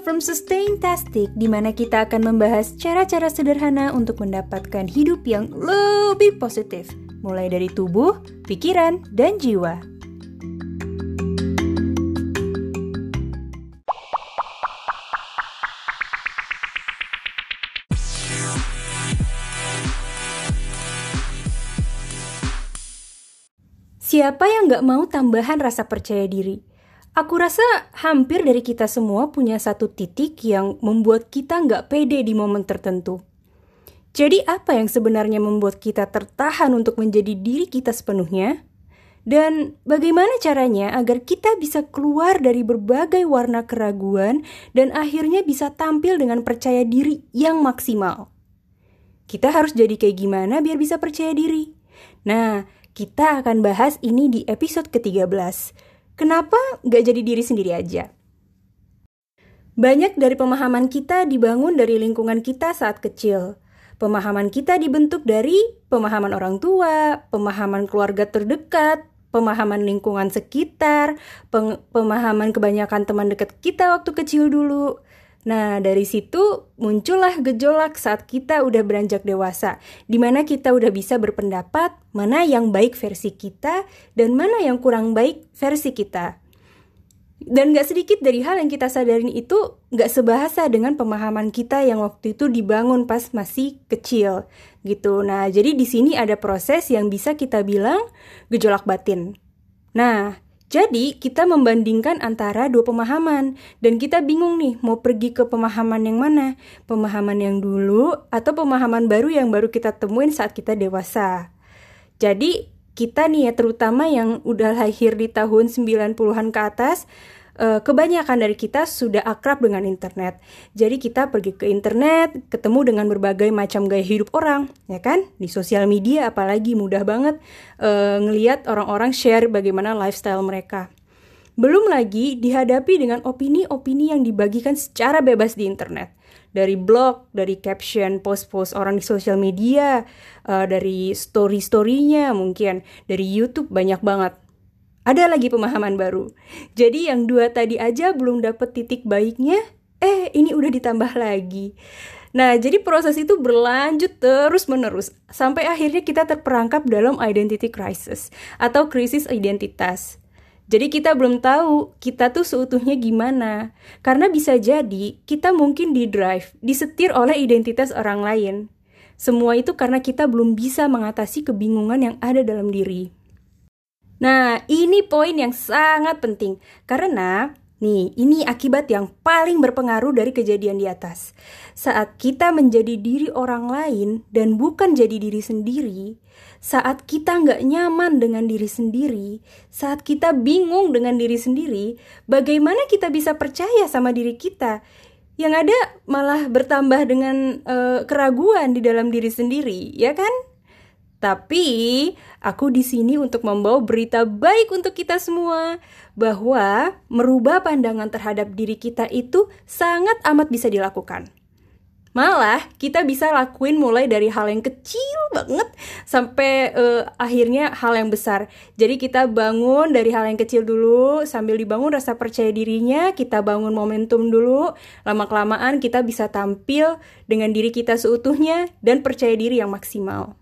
from Sustaintastic di mana kita akan membahas cara-cara sederhana untuk mendapatkan hidup yang lebih positif, mulai dari tubuh, pikiran, dan jiwa. Siapa yang nggak mau tambahan rasa percaya diri? Aku rasa hampir dari kita semua punya satu titik yang membuat kita nggak pede di momen tertentu. Jadi apa yang sebenarnya membuat kita tertahan untuk menjadi diri kita sepenuhnya? Dan bagaimana caranya agar kita bisa keluar dari berbagai warna keraguan dan akhirnya bisa tampil dengan percaya diri yang maksimal? Kita harus jadi kayak gimana biar bisa percaya diri? Nah, kita akan bahas ini di episode ke-13. Kenapa nggak jadi diri sendiri aja? Banyak dari pemahaman kita dibangun dari lingkungan kita saat kecil. Pemahaman kita dibentuk dari pemahaman orang tua, pemahaman keluarga terdekat, pemahaman lingkungan sekitar, pemahaman kebanyakan teman dekat kita waktu kecil dulu, Nah, dari situ muncullah gejolak saat kita udah beranjak dewasa, di mana kita udah bisa berpendapat mana yang baik versi kita dan mana yang kurang baik versi kita. Dan gak sedikit dari hal yang kita sadarin itu gak sebahasa dengan pemahaman kita yang waktu itu dibangun pas masih kecil gitu. Nah, jadi di sini ada proses yang bisa kita bilang gejolak batin. Nah, jadi, kita membandingkan antara dua pemahaman, dan kita bingung nih mau pergi ke pemahaman yang mana, pemahaman yang dulu atau pemahaman baru yang baru kita temuin saat kita dewasa. Jadi, kita nih ya terutama yang udah lahir di tahun 90-an ke atas, kebanyakan dari kita sudah akrab dengan internet. Jadi kita pergi ke internet, ketemu dengan berbagai macam gaya hidup orang, ya kan? Di sosial media apalagi mudah banget uh, ngeliat orang-orang share bagaimana lifestyle mereka. Belum lagi dihadapi dengan opini-opini yang dibagikan secara bebas di internet. Dari blog, dari caption, post-post orang di sosial media, uh, dari story-storynya mungkin, dari YouTube banyak banget ada lagi pemahaman baru. Jadi yang dua tadi aja belum dapet titik baiknya, eh ini udah ditambah lagi. Nah, jadi proses itu berlanjut terus-menerus sampai akhirnya kita terperangkap dalam identity crisis atau krisis identitas. Jadi kita belum tahu kita tuh seutuhnya gimana. Karena bisa jadi kita mungkin di drive, disetir oleh identitas orang lain. Semua itu karena kita belum bisa mengatasi kebingungan yang ada dalam diri. Nah, ini poin yang sangat penting karena nih, ini akibat yang paling berpengaruh dari kejadian di atas. Saat kita menjadi diri orang lain dan bukan jadi diri sendiri, saat kita nggak nyaman dengan diri sendiri, saat kita bingung dengan diri sendiri, bagaimana kita bisa percaya sama diri kita? Yang ada malah bertambah dengan uh, keraguan di dalam diri sendiri, ya kan? Tapi aku di sini untuk membawa berita baik untuk kita semua bahwa merubah pandangan terhadap diri kita itu sangat amat bisa dilakukan. Malah kita bisa lakuin mulai dari hal yang kecil banget sampai uh, akhirnya hal yang besar. Jadi kita bangun dari hal yang kecil dulu sambil dibangun rasa percaya dirinya, kita bangun momentum dulu. Lama-kelamaan kita bisa tampil dengan diri kita seutuhnya dan percaya diri yang maksimal.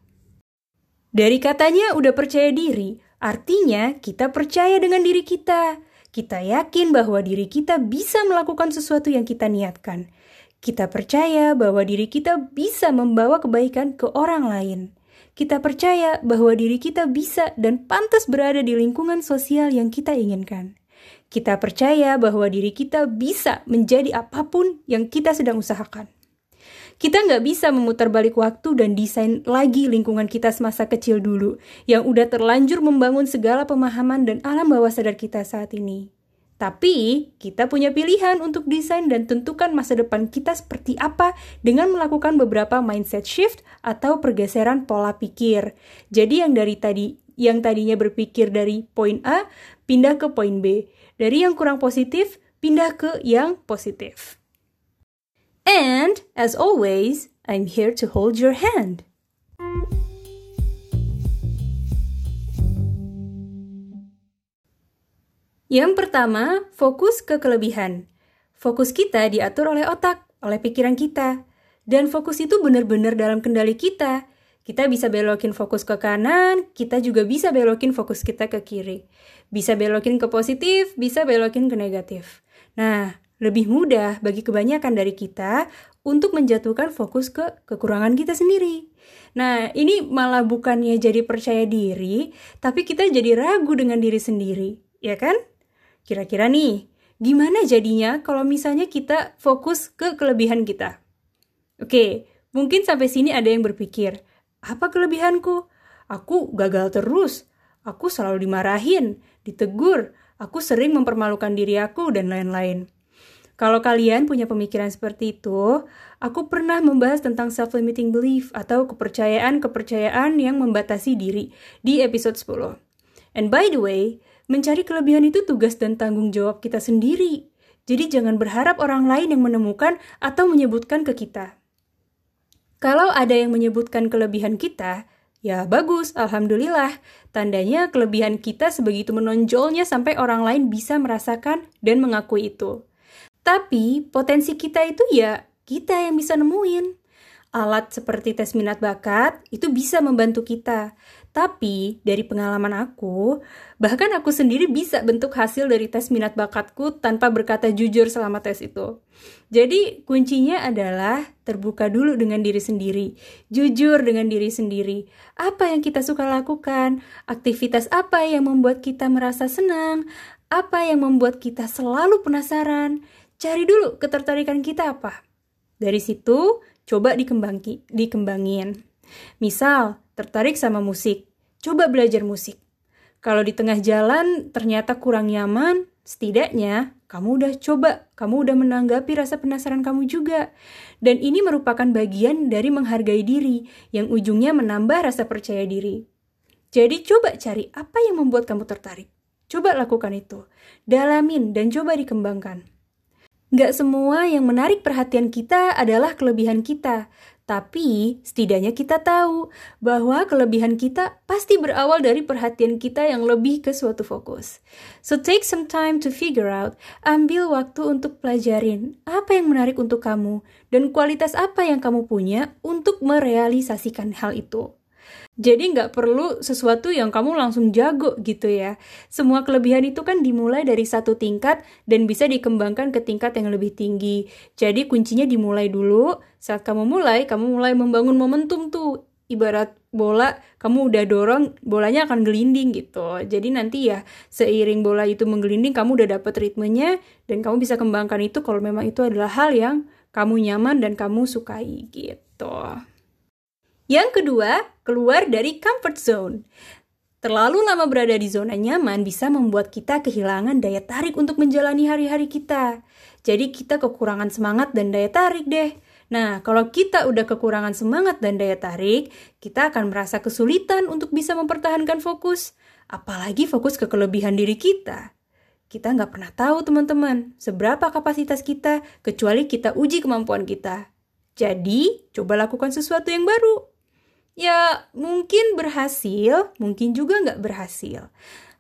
Dari katanya udah percaya diri, artinya kita percaya dengan diri kita. Kita yakin bahwa diri kita bisa melakukan sesuatu yang kita niatkan. Kita percaya bahwa diri kita bisa membawa kebaikan ke orang lain. Kita percaya bahwa diri kita bisa dan pantas berada di lingkungan sosial yang kita inginkan. Kita percaya bahwa diri kita bisa menjadi apa pun yang kita sedang usahakan. Kita nggak bisa memutar balik waktu dan desain lagi lingkungan kita semasa kecil dulu, yang udah terlanjur membangun segala pemahaman dan alam bawah sadar kita saat ini. Tapi, kita punya pilihan untuk desain dan tentukan masa depan kita seperti apa dengan melakukan beberapa mindset shift atau pergeseran pola pikir. Jadi yang dari tadi yang tadinya berpikir dari poin A pindah ke poin B. Dari yang kurang positif pindah ke yang positif. And, as always, I'm here to hold your hand. Yang pertama, fokus ke kelebihan. Fokus kita diatur oleh otak, oleh pikiran kita. Dan fokus itu benar-benar dalam kendali kita. Kita bisa belokin fokus ke kanan, kita juga bisa belokin fokus kita ke kiri. Bisa belokin ke positif, bisa belokin ke negatif. Nah, lebih mudah bagi kebanyakan dari kita untuk menjatuhkan fokus ke kekurangan kita sendiri. Nah, ini malah bukannya jadi percaya diri, tapi kita jadi ragu dengan diri sendiri, ya kan? Kira-kira nih, Gimana jadinya kalau misalnya kita fokus ke kelebihan kita? Oke, mungkin sampai sini ada yang berpikir, apa kelebihanku? Aku gagal terus, aku selalu dimarahin, ditegur, aku sering mempermalukan diri aku, dan lain-lain. Kalau kalian punya pemikiran seperti itu, aku pernah membahas tentang self-limiting belief atau kepercayaan-kepercayaan yang membatasi diri di episode 10. And by the way, Mencari kelebihan itu tugas dan tanggung jawab kita sendiri. Jadi jangan berharap orang lain yang menemukan atau menyebutkan ke kita. Kalau ada yang menyebutkan kelebihan kita, ya bagus, alhamdulillah. Tandanya kelebihan kita sebegitu menonjolnya sampai orang lain bisa merasakan dan mengakui itu. Tapi potensi kita itu ya kita yang bisa nemuin. Alat seperti tes minat bakat itu bisa membantu kita. Tapi dari pengalaman aku, bahkan aku sendiri bisa bentuk hasil dari tes minat bakatku tanpa berkata jujur selama tes itu. Jadi kuncinya adalah terbuka dulu dengan diri sendiri, jujur dengan diri sendiri. Apa yang kita suka lakukan? Aktivitas apa yang membuat kita merasa senang? Apa yang membuat kita selalu penasaran? Cari dulu ketertarikan kita apa. Dari situ, coba dikembangi, dikembangin. Misal, tertarik sama musik, coba belajar musik. Kalau di tengah jalan ternyata kurang nyaman, setidaknya kamu udah coba, kamu udah menanggapi rasa penasaran kamu juga. Dan ini merupakan bagian dari menghargai diri, yang ujungnya menambah rasa percaya diri. Jadi coba cari apa yang membuat kamu tertarik. Coba lakukan itu. Dalamin dan coba dikembangkan. Gak semua yang menarik perhatian kita adalah kelebihan kita, tapi setidaknya kita tahu bahwa kelebihan kita pasti berawal dari perhatian kita yang lebih ke suatu fokus. So take some time to figure out, ambil waktu untuk pelajarin apa yang menarik untuk kamu dan kualitas apa yang kamu punya untuk merealisasikan hal itu. Jadi nggak perlu sesuatu yang kamu langsung jago gitu ya. Semua kelebihan itu kan dimulai dari satu tingkat dan bisa dikembangkan ke tingkat yang lebih tinggi. Jadi kuncinya dimulai dulu. Saat kamu mulai, kamu mulai membangun momentum tuh. Ibarat bola, kamu udah dorong, bolanya akan gelinding gitu. Jadi nanti ya seiring bola itu menggelinding, kamu udah dapet ritmenya dan kamu bisa kembangkan itu kalau memang itu adalah hal yang kamu nyaman dan kamu sukai gitu. Yang kedua, keluar dari comfort zone. Terlalu lama berada di zona nyaman bisa membuat kita kehilangan daya tarik untuk menjalani hari-hari kita. Jadi kita kekurangan semangat dan daya tarik deh. Nah, kalau kita udah kekurangan semangat dan daya tarik, kita akan merasa kesulitan untuk bisa mempertahankan fokus. Apalagi fokus ke kelebihan diri kita. Kita nggak pernah tahu teman-teman, seberapa kapasitas kita kecuali kita uji kemampuan kita. Jadi, coba lakukan sesuatu yang baru. Ya, mungkin berhasil, mungkin juga nggak berhasil.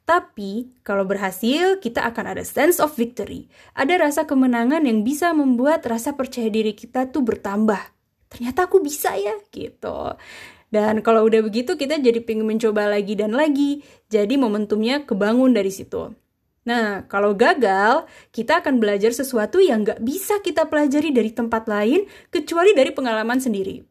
Tapi, kalau berhasil, kita akan ada sense of victory. Ada rasa kemenangan yang bisa membuat rasa percaya diri kita tuh bertambah. Ternyata aku bisa ya, gitu. Dan kalau udah begitu, kita jadi pengen mencoba lagi dan lagi. Jadi momentumnya kebangun dari situ. Nah, kalau gagal, kita akan belajar sesuatu yang nggak bisa kita pelajari dari tempat lain, kecuali dari pengalaman sendiri.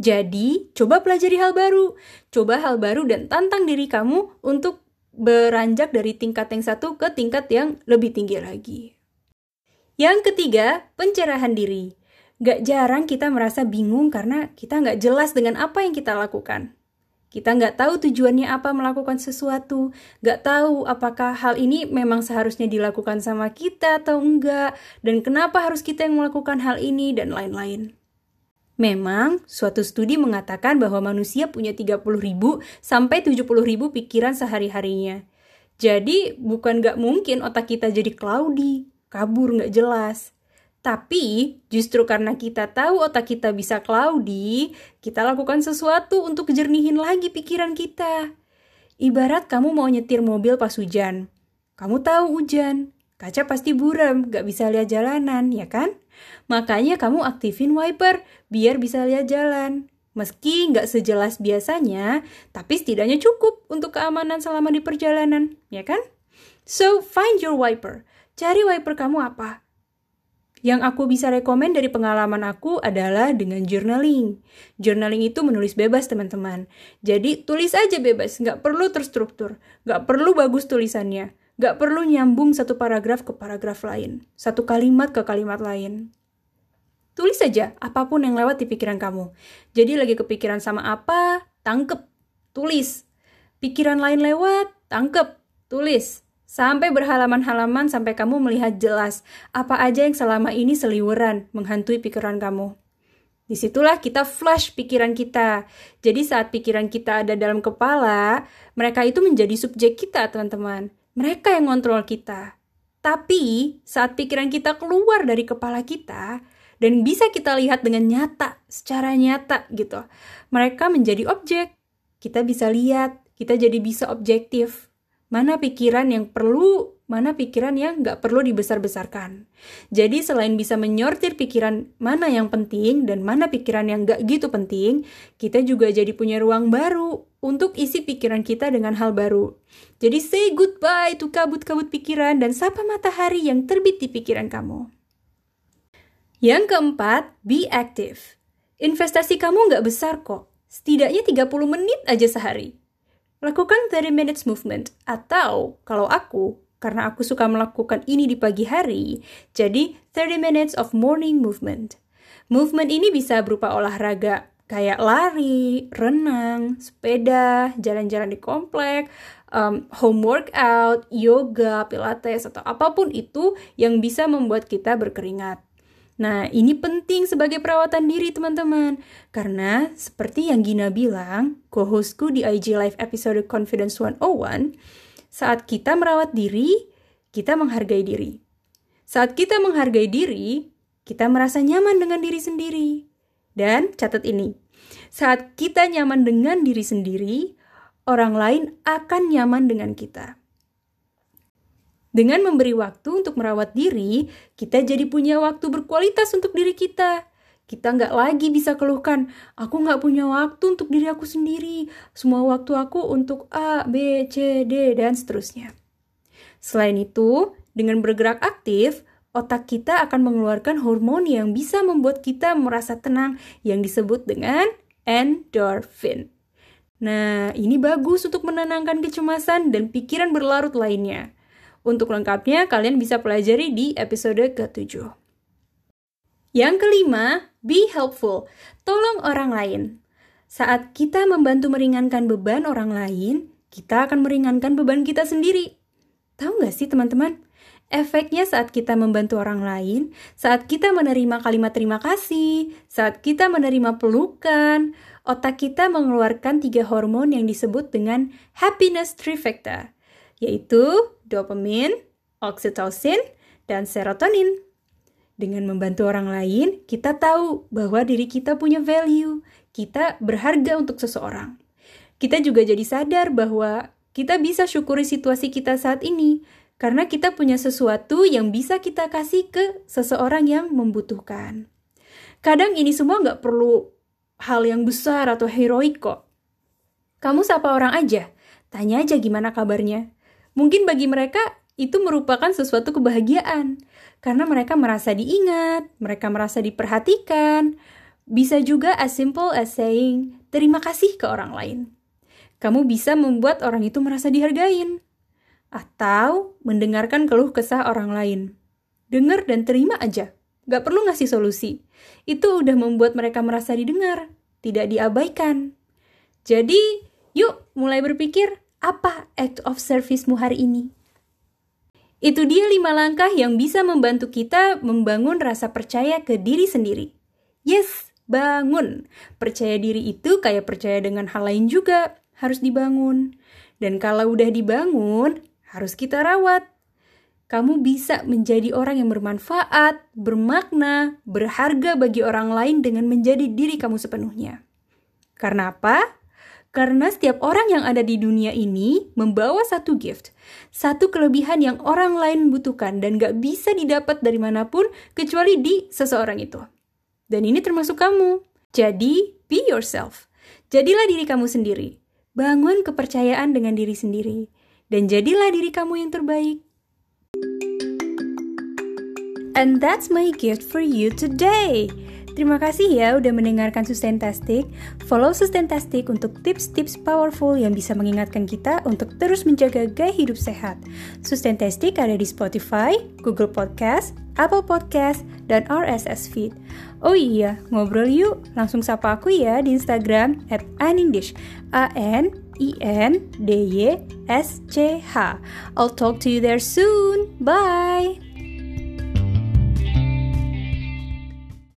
Jadi, coba pelajari hal baru. Coba hal baru dan tantang diri kamu untuk beranjak dari tingkat yang satu ke tingkat yang lebih tinggi lagi. Yang ketiga, pencerahan diri. Gak jarang kita merasa bingung karena kita gak jelas dengan apa yang kita lakukan. Kita nggak tahu tujuannya apa melakukan sesuatu, nggak tahu apakah hal ini memang seharusnya dilakukan sama kita atau enggak, dan kenapa harus kita yang melakukan hal ini, dan lain-lain. Memang, suatu studi mengatakan bahwa manusia punya 30.000 sampai 70.000 pikiran sehari-harinya. Jadi, bukan gak mungkin otak kita jadi cloudy, kabur gak jelas. Tapi, justru karena kita tahu otak kita bisa cloudy, kita lakukan sesuatu untuk jernihin lagi pikiran kita. Ibarat kamu mau nyetir mobil pas hujan. Kamu tahu hujan, Kaca pasti buram, gak bisa lihat jalanan, ya kan? Makanya kamu aktifin wiper, biar bisa lihat jalan. Meski nggak sejelas biasanya, tapi setidaknya cukup untuk keamanan selama di perjalanan, ya kan? So, find your wiper. Cari wiper kamu apa? Yang aku bisa rekomen dari pengalaman aku adalah dengan journaling. Journaling itu menulis bebas, teman-teman. Jadi, tulis aja bebas, nggak perlu terstruktur, nggak perlu bagus tulisannya, nggak perlu nyambung satu paragraf ke paragraf lain, satu kalimat ke kalimat lain. Tulis saja apa pun yang lewat di pikiran kamu. Jadi lagi kepikiran sama apa, tangkep, tulis. Pikiran lain lewat, tangkep, tulis. Sampai berhalaman-halaman sampai kamu melihat jelas apa aja yang selama ini seliweran menghantui pikiran kamu. Di situlah kita flash pikiran kita. Jadi saat pikiran kita ada dalam kepala, mereka itu menjadi subjek kita, teman-teman. Mereka yang kontrol kita. Tapi saat pikiran kita keluar dari kepala kita, dan bisa kita lihat dengan nyata, secara nyata gitu. Mereka menjadi objek. Kita bisa lihat, kita jadi bisa objektif. Mana pikiran yang perlu, mana pikiran yang nggak perlu dibesar-besarkan. Jadi selain bisa menyortir pikiran mana yang penting dan mana pikiran yang nggak gitu penting, kita juga jadi punya ruang baru untuk isi pikiran kita dengan hal baru. Jadi say goodbye to kabut-kabut pikiran dan sapa matahari yang terbit di pikiran kamu. Yang keempat, be active. Investasi kamu nggak besar kok, setidaknya 30 menit aja sehari. Lakukan 30 minutes movement, atau kalau aku, karena aku suka melakukan ini di pagi hari, jadi 30 minutes of morning movement. Movement ini bisa berupa olahraga, kayak lari, renang, sepeda, jalan-jalan di komplek, um, home workout, yoga, pilates, atau apa pun itu yang bisa membuat kita berkeringat. Nah, ini penting sebagai perawatan diri teman-teman. Karena seperti yang Gina bilang, co-hostku di IG Live episode Confidence 101, saat kita merawat diri, kita menghargai diri. Saat kita menghargai diri, kita merasa nyaman dengan diri sendiri. Dan catat ini, saat kita nyaman dengan diri sendiri, orang lain akan nyaman dengan kita. Dengan memberi waktu untuk merawat diri, kita jadi punya waktu berkualitas untuk diri kita. Kita nggak lagi bisa keluhkan, aku nggak punya waktu untuk diri aku sendiri. Semua waktu aku untuk A, B, C, D, dan seterusnya. Selain itu, dengan bergerak aktif, otak kita akan mengeluarkan hormon yang bisa membuat kita merasa tenang yang disebut dengan endorfin. Nah, ini bagus untuk menenangkan kecemasan dan pikiran berlarut lainnya. Untuk lengkapnya, kalian bisa pelajari di episode ke-7. Yang kelima, be helpful. Tolong orang lain. Saat kita membantu meringankan beban orang lain, kita akan meringankan beban kita sendiri. Tahu nggak sih teman-teman? Efeknya saat kita membantu orang lain, saat kita menerima kalimat terima kasih, saat kita menerima pelukan, otak kita mengeluarkan tiga hormon yang disebut dengan happiness trifecta, yaitu dopamin, oksitosin, dan serotonin. Dengan membantu orang lain, kita tahu bahwa diri kita punya value, kita berharga untuk seseorang. Kita juga jadi sadar bahwa kita bisa syukuri situasi kita saat ini, karena kita punya sesuatu yang bisa kita kasih ke seseorang yang membutuhkan. Kadang ini semua nggak perlu hal yang besar atau heroik kok. Kamu sapa orang aja, tanya aja gimana kabarnya. Mungkin bagi mereka itu merupakan sesuatu kebahagiaan karena mereka merasa diingat, mereka merasa diperhatikan. Bisa juga as simple as saying terima kasih ke orang lain. Kamu bisa membuat orang itu merasa dihargain atau mendengarkan keluh kesah orang lain. Dengar dan terima aja. Gak perlu ngasih solusi. Itu udah membuat mereka merasa didengar, tidak diabaikan. Jadi, yuk mulai berpikir, apa act of service-mu hari ini? Itu dia lima langkah yang bisa membantu kita membangun rasa percaya ke diri sendiri. Yes, bangun. Percaya diri itu kayak percaya dengan hal lain juga, harus dibangun. Dan kalau udah dibangun, harus kita rawat. Kamu bisa menjadi orang yang bermanfaat, bermakna, berharga bagi orang lain dengan menjadi diri kamu sepenuhnya. Karena apa? Karena setiap orang yang ada di dunia ini membawa satu gift, satu kelebihan yang orang lain butuhkan dan gak bisa didapat dari mana pun kecuali di seseorang itu. Dan ini termasuk kamu. Jadi, be yourself. Jadilah diri kamu sendiri. Bangun kepercayaan dengan diri sendiri. Dan jadilah diri kamu yang terbaik. And that's my gift for you today. Terima kasih ya udah mendengarkan Sustentastic. Follow Sustentastic untuk tips-tips powerful yang bisa mengingatkan kita untuk terus menjaga gaya hidup sehat. Sustentastic ada di Spotify, Google Podcast, Apple Podcast, dan RSS Feed. Oh iya, ngobrol yuk. Langsung sapa aku ya di Instagram at Anindish. A-N I-N-D-Y-S-C-H. I'll talk to you there soon. Bye!